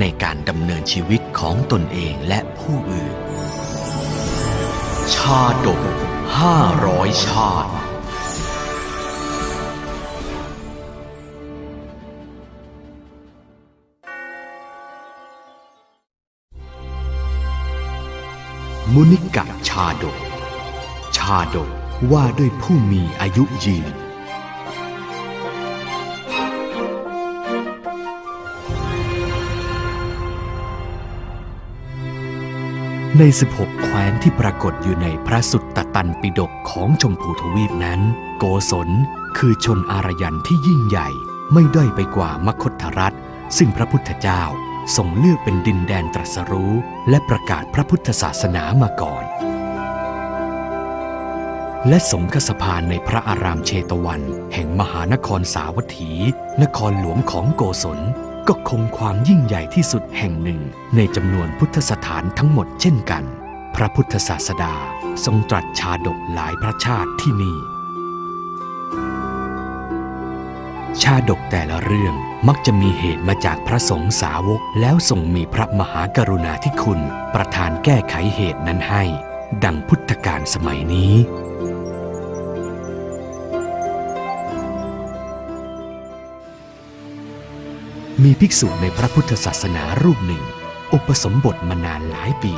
ในการดำเนินชีวิตของตนเองและผู้อื่น ชาดกห้าร้อยชาติมุนิกะชาดก ชาดกว่าด้วยผู้มีอายุยืน ใน 16 แคว้นที่ปรากฏอยู่ในพระสุตตตันปิฎกของชมพูทวีปนั้น โกศลคือชนอารยันที่ยิ่งใหญ่ไม่ด้อยไปกว่ามคธรัฐ ซึ่งพระพุทธเจ้าทรงเลือกเป็นดินแดนตรัสรู้ และประกาศพระพุทธศาสนามาก่อน และสงฆสภานในพระอารามเชตวัน แห่งมหานครสาวัตถี นครหลวงของโกศล ก็คงความยิ่งใหญ่ที่สุดแห่งหนึ่งในจำนวนพุทธสถานทั้งหมดเช่นกัน พระพุทธศาสดาทรงตรัสชาดกหลายพระชาติที่นี่ ชาดกแต่ละเรื่องมักจะมีเหตุมาจากพระสงฆ์สาวก แล้วทรงมีพระมหากรุณาธิคุณ ประทานแก้ไขเหตุนั้นให้ ดังพุทธกาลสมัยนี้ มีภิกษุในพระพุทธศาสนารูปหนึ่ง อุปสมบทมานานหลายปี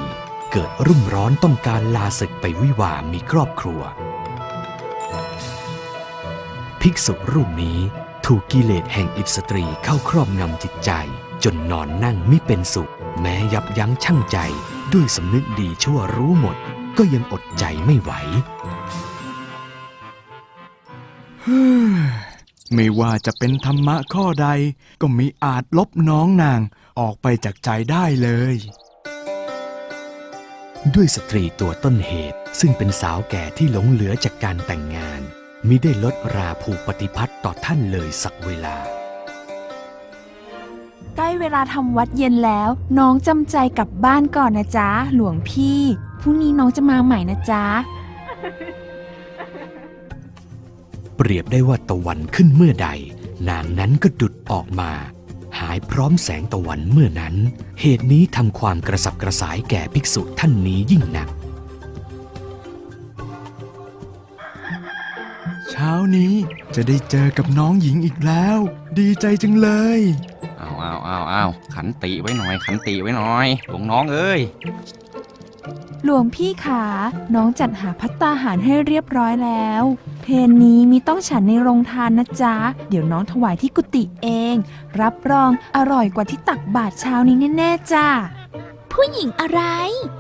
เกิดรุ่มร้อนต้องการลาศึกไปวิวามีครอบครัว ภิกษุรูปนี้ถูกกิเลสแห่งอิสตรีเข้าครอบงำจิตใจ จนนอนนั่งไม่เป็นสุข แม้ยับยั้งชั่งใจด้วยสำนึกดีชั่วรู้หมด ก็ยังอดใจไม่ไหว ไม่ว่าจะเป็นธรรมะข้อใด ก็มิอาจลบน้องนางออกไปจากใจได้เลย ด้วยสตรีตัวต้นเหตุซึ่งเป็นสาวแก่ที่หลงเหลือจากการแต่งงานมิได้ลดราผูกปฏิพัตต่อท่านเลยสักเวลา ใกล้เวลาทำวัดเย็นแล้ว น้องจำใจกลับบ้านก่อนนะจ๊ะ หลวงพี่พรุ่งนี้น้องจะมาใหม่นะจ๊ะ เปรียบได้ว่าตะวันขึ้นเมื่อใด นางนั้นก็ดุดออกมา หายพร้อมแสงตะวันเมื่อนั้น เหตุนี้ทำความกระสับกระสายแก่ภิกษุท่านนี้ยิ่งหนัก เช้านี้จะได้เจอกับน้องหญิงอีกแล้ว ดีใจจังเลยเอาเอาเอาเอาขันติไว้หน่อย ขันติไว้หน่อยหลวงน้องเอ้ยหลวงพี่ขา น้องจัดหาพัตตาหารให้เรียบร้อยแล้ว เพนนี้มีต้องฉันในโรงทานนะจ๊ะ เดี๋ยวน้องถวายที่กุฏิเอง รับรองอร่อยกว่าที่ตักบาตรเช้านี้แน่ๆจ้าผู้หญิงอะไร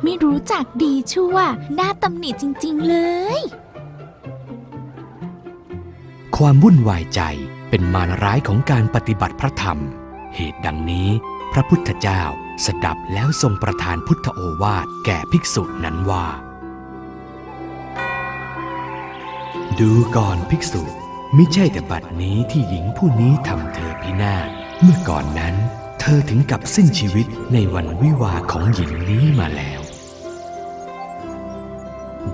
ไม่รู้จักดีชั่วหน้าตำหนิจริง ๆ เลย ความวุ่นวายใจเป็นมารร้ายของการปฏิบัติพระธรรม เหตุดังนี้ พระพุทธเจ้าสดับแล้วทรงประทานพุทธโอวาทแก่ภิกษุนั้นว่า ดูก่อนภิกษุมิใช่แต่บัดนี้ที่หญิงผู้นี้ทำเธอพินาศเมื่อก่อนนั้น เธอถึงกับสิ้นชีวิตในวันวิวาของหญิงนี้มาแล้ว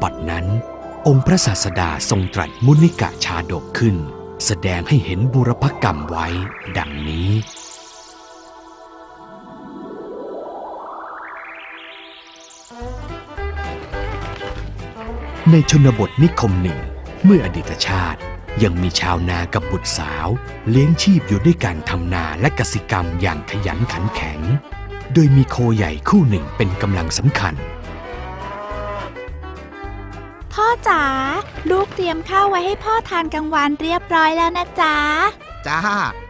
บัดนั้น องค์พระศาสดาทรงตรัสมุนิกะชาดกขึ้น แสดงให้เห็นบุรพกรรมไว้ ดังนี้ในชนบทนิคมหนึ่ง เมื่ออดีตชาติยังมีชาวนากับบุตรสาว เลี้ยงชีพอยู่ด้วยการทำนาและกสิกรรมอย่างขยันขันแข็ง โดยมีโคใหญ่คู่หนึ่งเป็นกำลังสำคัญ พ่อจ๋าลูกเตรียมข้าวไว้ให้พ่อทานกลางวันเรียบร้อยแล้วนะจ๊ะจ้า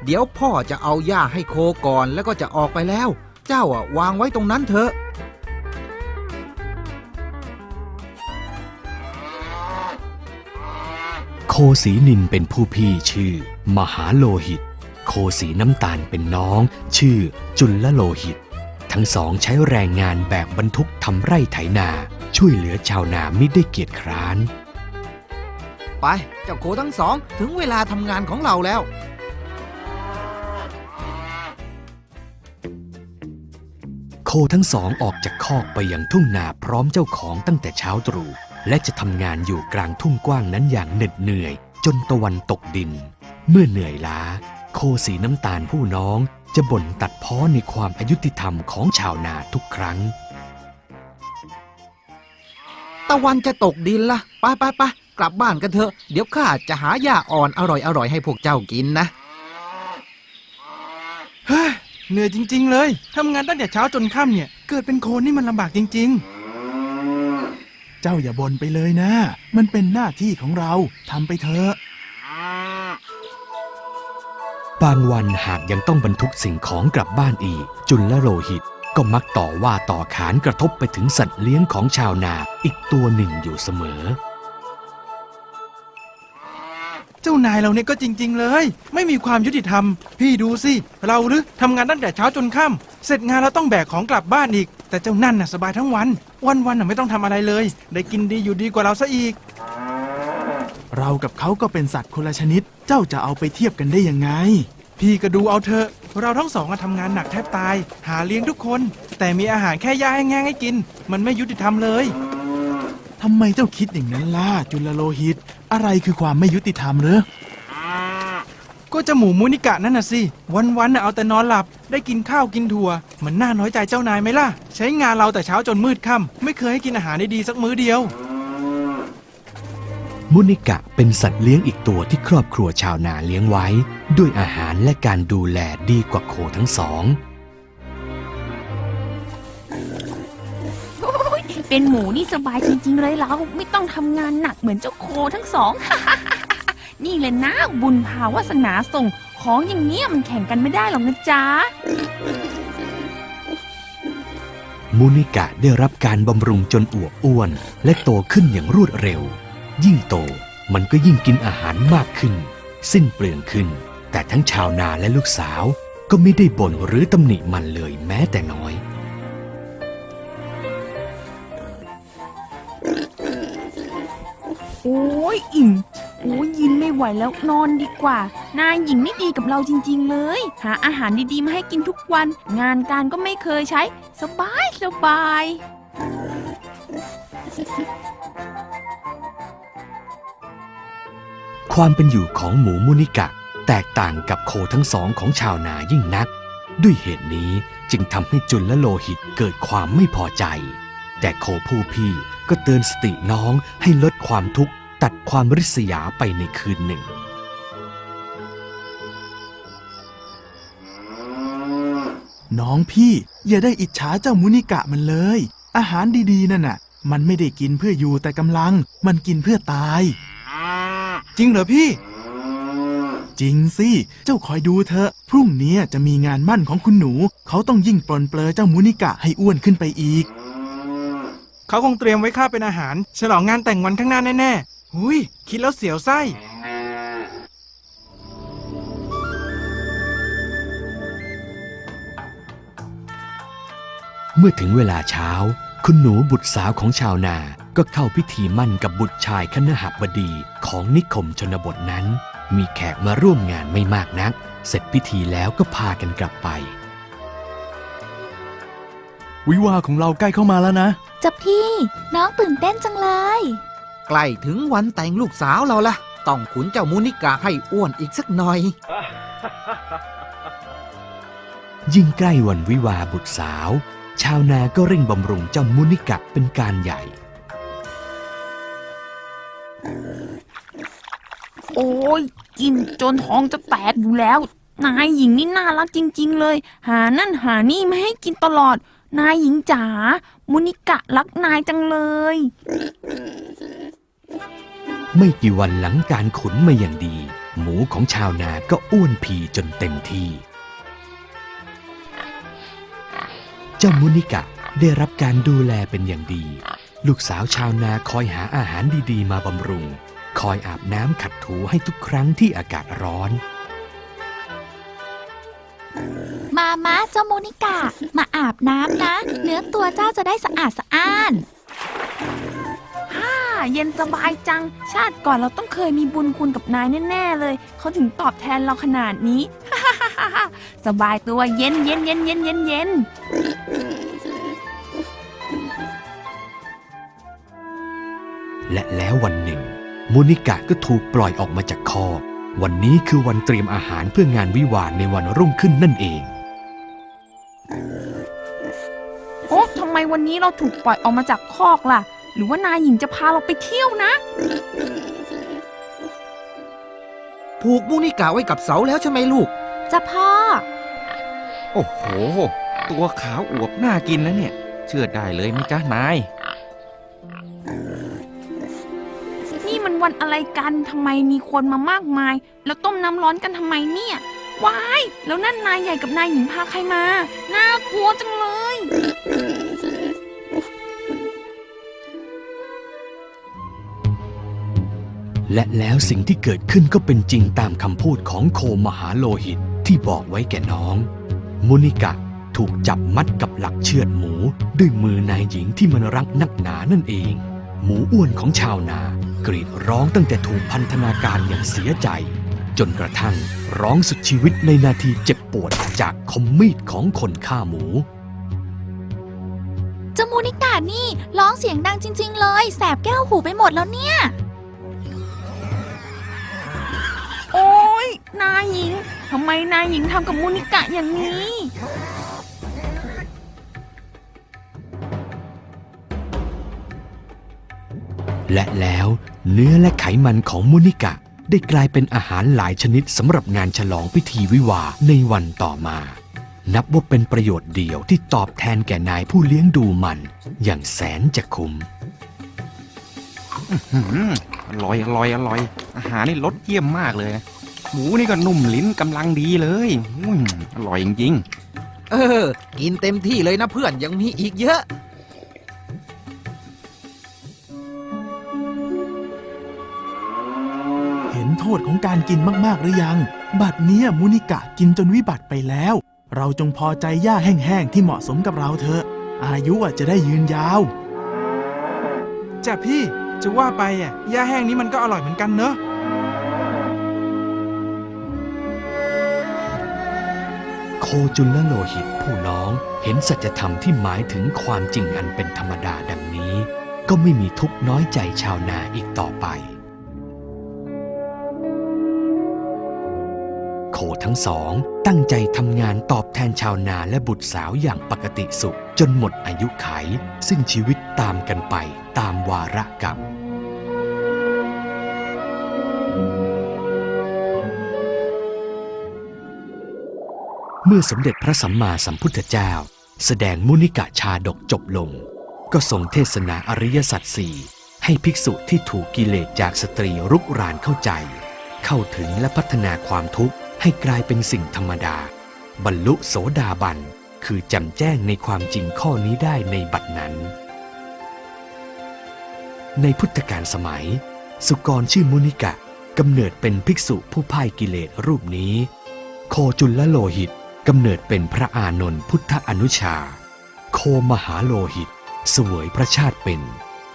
เดี๋ยวพ่อจะเอาหญ้าให้โคก่อนแล้วก็จะออกไปแล้ว เจ้าอะวางไว้ตรงนั้นเถอะ สีนินเป็นผู้พี่ชื่อ มหาโลหิต โคสีน้ำตาลเป็นน้อง ชื่อ จุลโลหิต ทั้งสองใช้แรงงานแบกบรรทุกทำไร่ไถนา ช่วยเหลือชาวนาไม่ได้เกียจคร้าน ไป เจ้าโคทั้งสองถึงเวลาทำงานของเราแล้ว โคทั้งสองออกจากคอกไปยังทุ่งนาพร้อมเจ้าของตั้งแต่เช้าตรู่ และจะทำงานอยู่กลางทุ่งกว้างนั้นอย่างเหน็ดเหนื่อย จนตะวันตกดิน เมื่อเหนื่อยล้า โคสีน้ำตาลผู้น้องจะบ่นตัดพ้อในความอายุติธรรมของชาวนาทุกครั้ง ตะวันจะตกดินละไปไปไปกลับบ้านกันเถอะ เดี๋ยวข้าจะหาหญ้าอ่อนอร่อยอร่อยๆให้พวกเจ้ากินนะเฮ้ยเหนื่อยจริง ๆ เลยทำงานตั้งแต่เช้าจนค่ำเนี่ย เกิดเป็นโคนนี่มันลำบากจริง ๆ เจ้าอย่าบ่นไปเลยนะ มันเป็นหน้าที่ของเราทำไปเถอะ บางวันหากยังต้องบรรทุกสิ่งของกลับบ้านอีก จุลโลหิตก็มักต่อว่าต่อขานกระทบไปถึงสัตว์เลี้ยงของชาวนาอีกตัวหนึ่งอยู่เสมอ เจ้านายเราเนี่ยก็จริง ๆ เลย ไม่มีความยุติธรรม พี่ดูสิ เราหรือทำงานตั้งแต่เช้าจนค่ำเสร็จงานเราต้องแบกของกลับบ้านอีก แต่เจ้านั่นน่ะสบายทั้งวัน วันๆน่ะไม่ต้องทำอะไรเลย ได้กินดีอยู่ดีกว่าเราซะอีก เรากับเขาก็เป็นสัตว์คนละชนิด เจ้าจะเอาไปเทียบกันได้ยังไง พี่ก็ดูเอาเถอะ เราทั้งสองอะทำงานหนักแทบตาย หาเลี้ยงทุกคน แต่มีอาหารแค่ยาแห้งๆให้กิน มันไม่ยุติธรรมเลย ทำไมเจ้าคิดอย่างนั้นล่ะจุลโลหิต อะไรคือความไม่ยุติธรรมเหรอ ก็เจะหมูมูนิกะนั่นน่ะสิ วันๆน่ะเอาแต่นอนหลับ ได้กินข้าวกินถั่ว มันน่าน้อยใจเจ้านายไหมล่ะ ใช้งานเราแต่เช้าจนมืดค่ำไม่เคยให้กินอาหารดีๆสักมื้อเดียว มุนิกะเป็นสัตว์เลี้ยงอีกตัวที่ครอบครัวชาวนาเลี้ยงไว้ ด้วยอาหารและการดูแลดีกว่าโคทั้งสอง เป็นหมูนี่สบายจริงๆเลยเราไม่ต้องทำงานหนักเหมือนเจ้าโคทั้งสอง นี่เลยนะบุญภาวาสนาส่งของอย่างเนี้ยมันแข่งกันไม่ได้หรอกนะจ๊ะมุนิกะได้รับการบำรุงจนอวบอ้วน และโตขึ้นอย่างรวดเร็ว ยิ่งโตมันก็ยิ่งกินอาหารมากขึ้น สิ้นเปลืองขึ้น แต่ทั้งชาวนาและลูกสาวก็ไม่ได้บ่นหรือตำหนิมันเลยแม้แต่น้อย โอ้ยอิ่ม โอ้ยยินไม่ไหวแล้วนอนดีกว่า นายหญิงไม่ดีกับเราจริง ๆ เลย หาอาหารดีๆ มาให้กินทุกวัน งานการก็ไม่เคยใช้ สบายสบายความเป็นอยู่ของหมูมุนิกะ แตกต่างกับโคทั้งสองของชาวนายิ่งนัก ด้วยเหตุนี้จึงทำให้จุลและโลหิตเกิดความไม่พอใจ แต่โคผู้พี่ก็เตือนสติน้องให้ลดความทุกข์ ตัดความริษยาไปในคืนหนึ่ง น้องพี่อย่าได้อิจฉาเจ้ามุนิกะมันเลย อาหารดีๆนั่นน่ะ มันไม่ได้กินเพื่ออยู่แต่กำลัง มันกินเพื่อตาย จริงเหรอพี่ จริงสิ เจ้าคอยดูเถอะพรุ่งนี้จะมีงานมั่นของคุณหนู เขาต้องยิ่งปลนเปลือเจ้ามุนิกะให้อ้วนขึ้นไปอีก เขาคงเตรียมไว้ข้าเป็นอาหาร ฉลองงานแต่งวันข้างหน้าแน่ๆ หุยคิดแล้วเสียวไส้ เมื่อถึงเวลาเช้า คุณหนูบุตรสาวของชาวนาก็เข้าพิธีมั่นกับบุตรชายคณหบดีของนิคมชนบทนั้น มีแขกมาร่วมงานไม่มากนัก เสร็จพิธีแล้วก็พากันกลับไป วิวาห์ของเราใกล้เข้ามาแล้วนะ จะพี่ น้องตื่นเต้นจังเลย ใกล้ถึงวันแต่งลูกสาวเราละต้องขุนเจ้ามูนิกาให้อ้วนอีกสักหน่อย ยิ่งใกล้วันวิวาห์บุตรสาว ชาวนาก็เร่งบำรุงเจ้ามุนิกะเป็นการใหญ่ โอ้ยกินจนท้องจะแตกอยู่แล้ว นายหญิงนี่น่ารักจริง ๆ เลย หานั่นหานี่ไม่ให้กินตลอด นายหญิงจ๋ามุนิกะรักนายจังเลย ไม่กี่วันหลังการขุนมาอย่างดี หมูของชาวนาก็อ้วนพีจนเต็มที่ เจ้ามุนิกะได้รับการดูแลเป็นอย่างดี ลูกสาวชาวนาคอยหาอาหารดีๆ มาบำรุง คอยอาบน้ำขัดถูให้ทุกครั้งที่อากาศร้อน มามาเจ้าโมนิกามาอาบน้ำนะ เนื้อตัวเจ้าจะได้สะอาดสะอ้าน เย็นสบายจัง ชาติก่อนเราต้องเคยมีบุญคุณกับนายแน่ๆเลย เขาถึงตอบแทนเราขนาดนี้ สบายตัวเย็นเย็นเย็นเย็นเย็นเย็นและแล้ววันหนึ่งโมนิกะก็ถูกปล่อยออกมาจากคอกวันนี้คือวันเตรียมอาหารเพื่องานวิวาห์ในวันรุ่งขึ้นนั่นเอง โอ้ทำไมวันนี้เราถูกปล่อยออกมาจากคอกล่ะ หรือว่านายหญิงจะพาเราไปเที่ยวนะ ผูกมูนิกาไว้กับเสาแล้วใช่ไหมลูก จะพ่อ โอ้โห ตัวขาวอวบน่ากินนะเนี่ย เชื่อได้เลยไหมจ๊ะนาย นี่มันวันอะไรกันทำไมมีคนมามากมาย แล้วต้มน้ำร้อนกันทำไมเนี่ย ว้าย แล้วนั่นนายใหญ่กับนายหญิงพาใครมา น่ากลัวจังเลย และแล้วสิ่งที่เกิดขึ้นก็เป็นจริงตามคำพูดของโคมหาโลหิตที่บอกไว้แก่น้องโมนิกะถูกจับมัดกับหลักเชือดหมู ด้วยมือนายหญิงที่มันรักนักหนานั่นเอง หมูอ้วนของชาวนากรีดร้องตั้งแต่ถูกพันธนาการอย่างเสียใจ จนกระทั่งร้องสุดชีวิตในนาทีเจ็บปวดจากคมมีดของคนฆ่าหมูจ้าโมนิกานี่ร้องเสียงดังจริง ๆ เลย แสบแก้วหูไปหมดแล้วเนี่ย ยนายหญิงทำไมนายหญิงทำกับมูนิกะอย่างนี้และแล้วเนื้อและไขมันของมุนิกะ ได้กลายเป็นอาหารหลายชนิดสำหรับงานฉลองพิธีวิวาห์ในวันต่อมา นับว่าเป็นประโยชน์เดียวที่ตอบแทนแก่นายผู้เลี้ยงดูมัน อย่างแสนจะคุ้มอืมอร่อยอร่อยอร่อย อาหารนี่รสเยี่ยมมากเลยนะ หมูนี่ก็นุ่มลิ้นกำลังดีเลยอุ้ยอร่อยจริงเออ กินเต็มที่เลยนะเพื่อนยังมีอีกเยอะ เห็นโทษของการกินมาก ๆ หรือยัง บัดเนี้ยมุนิกะกินจนวิบัติไปแล้ว เราจงพอใจหญ้าแห้ง ๆ ที่เหมาะสมกับเราเถอะ อายุอะจะได้ยืนยาว จ้ะพี่จะว่าไปอะหญ้าแห้งนี้มันก็อร่อยเหมือนกันเนอะ จุลโลหิตผู้น้องเห็นสัจธรรมที่หมายถึงความจริงอันเป็นธรรมดาดังนี้ ก็ไม่มีทุกน้อยใจชาวนาอีกต่อไป โคทั้งสองตั้งใจทำงานตอบแทนชาวนาและบุตรสาวอย่างปกติสุข จนหมดอายุไข ซึ่งชีวิตตามกันไปตามวาระกรรม เมื่อสมเด็จพระสัมมาสัมพุทธเจ้า แสดงมุนิกะชาดกจบลง ก็ทรงเทศนาอริยสัจสี่ให้ภิกษุที่ถูกกิเลสจากสตรีรุกรานเข้าใจ เข้าถึงและพัฒนาความทุกข์ให้กลายเป็นสิ่งธรรมดา บรรลุโสดาบัน คือจำแจ้งในความจริงข้อนี้ได้ในบัดนั้น ในพุทธกาลสมัย สุกรชื่อมุนิกะกำเนิดเป็นภิกษุผู้พ่ายกิเลสรูปนี้ โคจุลละโลหิต กำเนิดเป็นพระอานนท์พุทธอนุชา โคมหาโลหิต เสวยพระชาติเป็น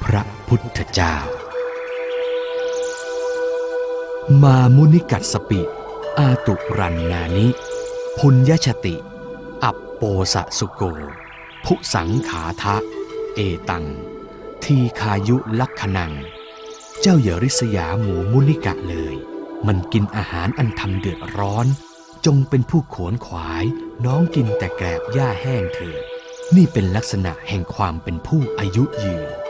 พระพุทธเจ้า มามุนิกัสปิ อาตุรันนานิ พุญญชติ อัปโปสะสุโกภุสังขาทะ เอตัง ทีคายุลักขนัง เจ้าอย่าริษยาหมูมุนิกะเลย มันกินอาหารอันทำเดือดร้อน จงเป็นผู้ขวนขวายน้องกินแต่แกลบหญ้าแห้งเถิดนี่เป็นลักษณะแห่งความเป็นผู้อายุยืน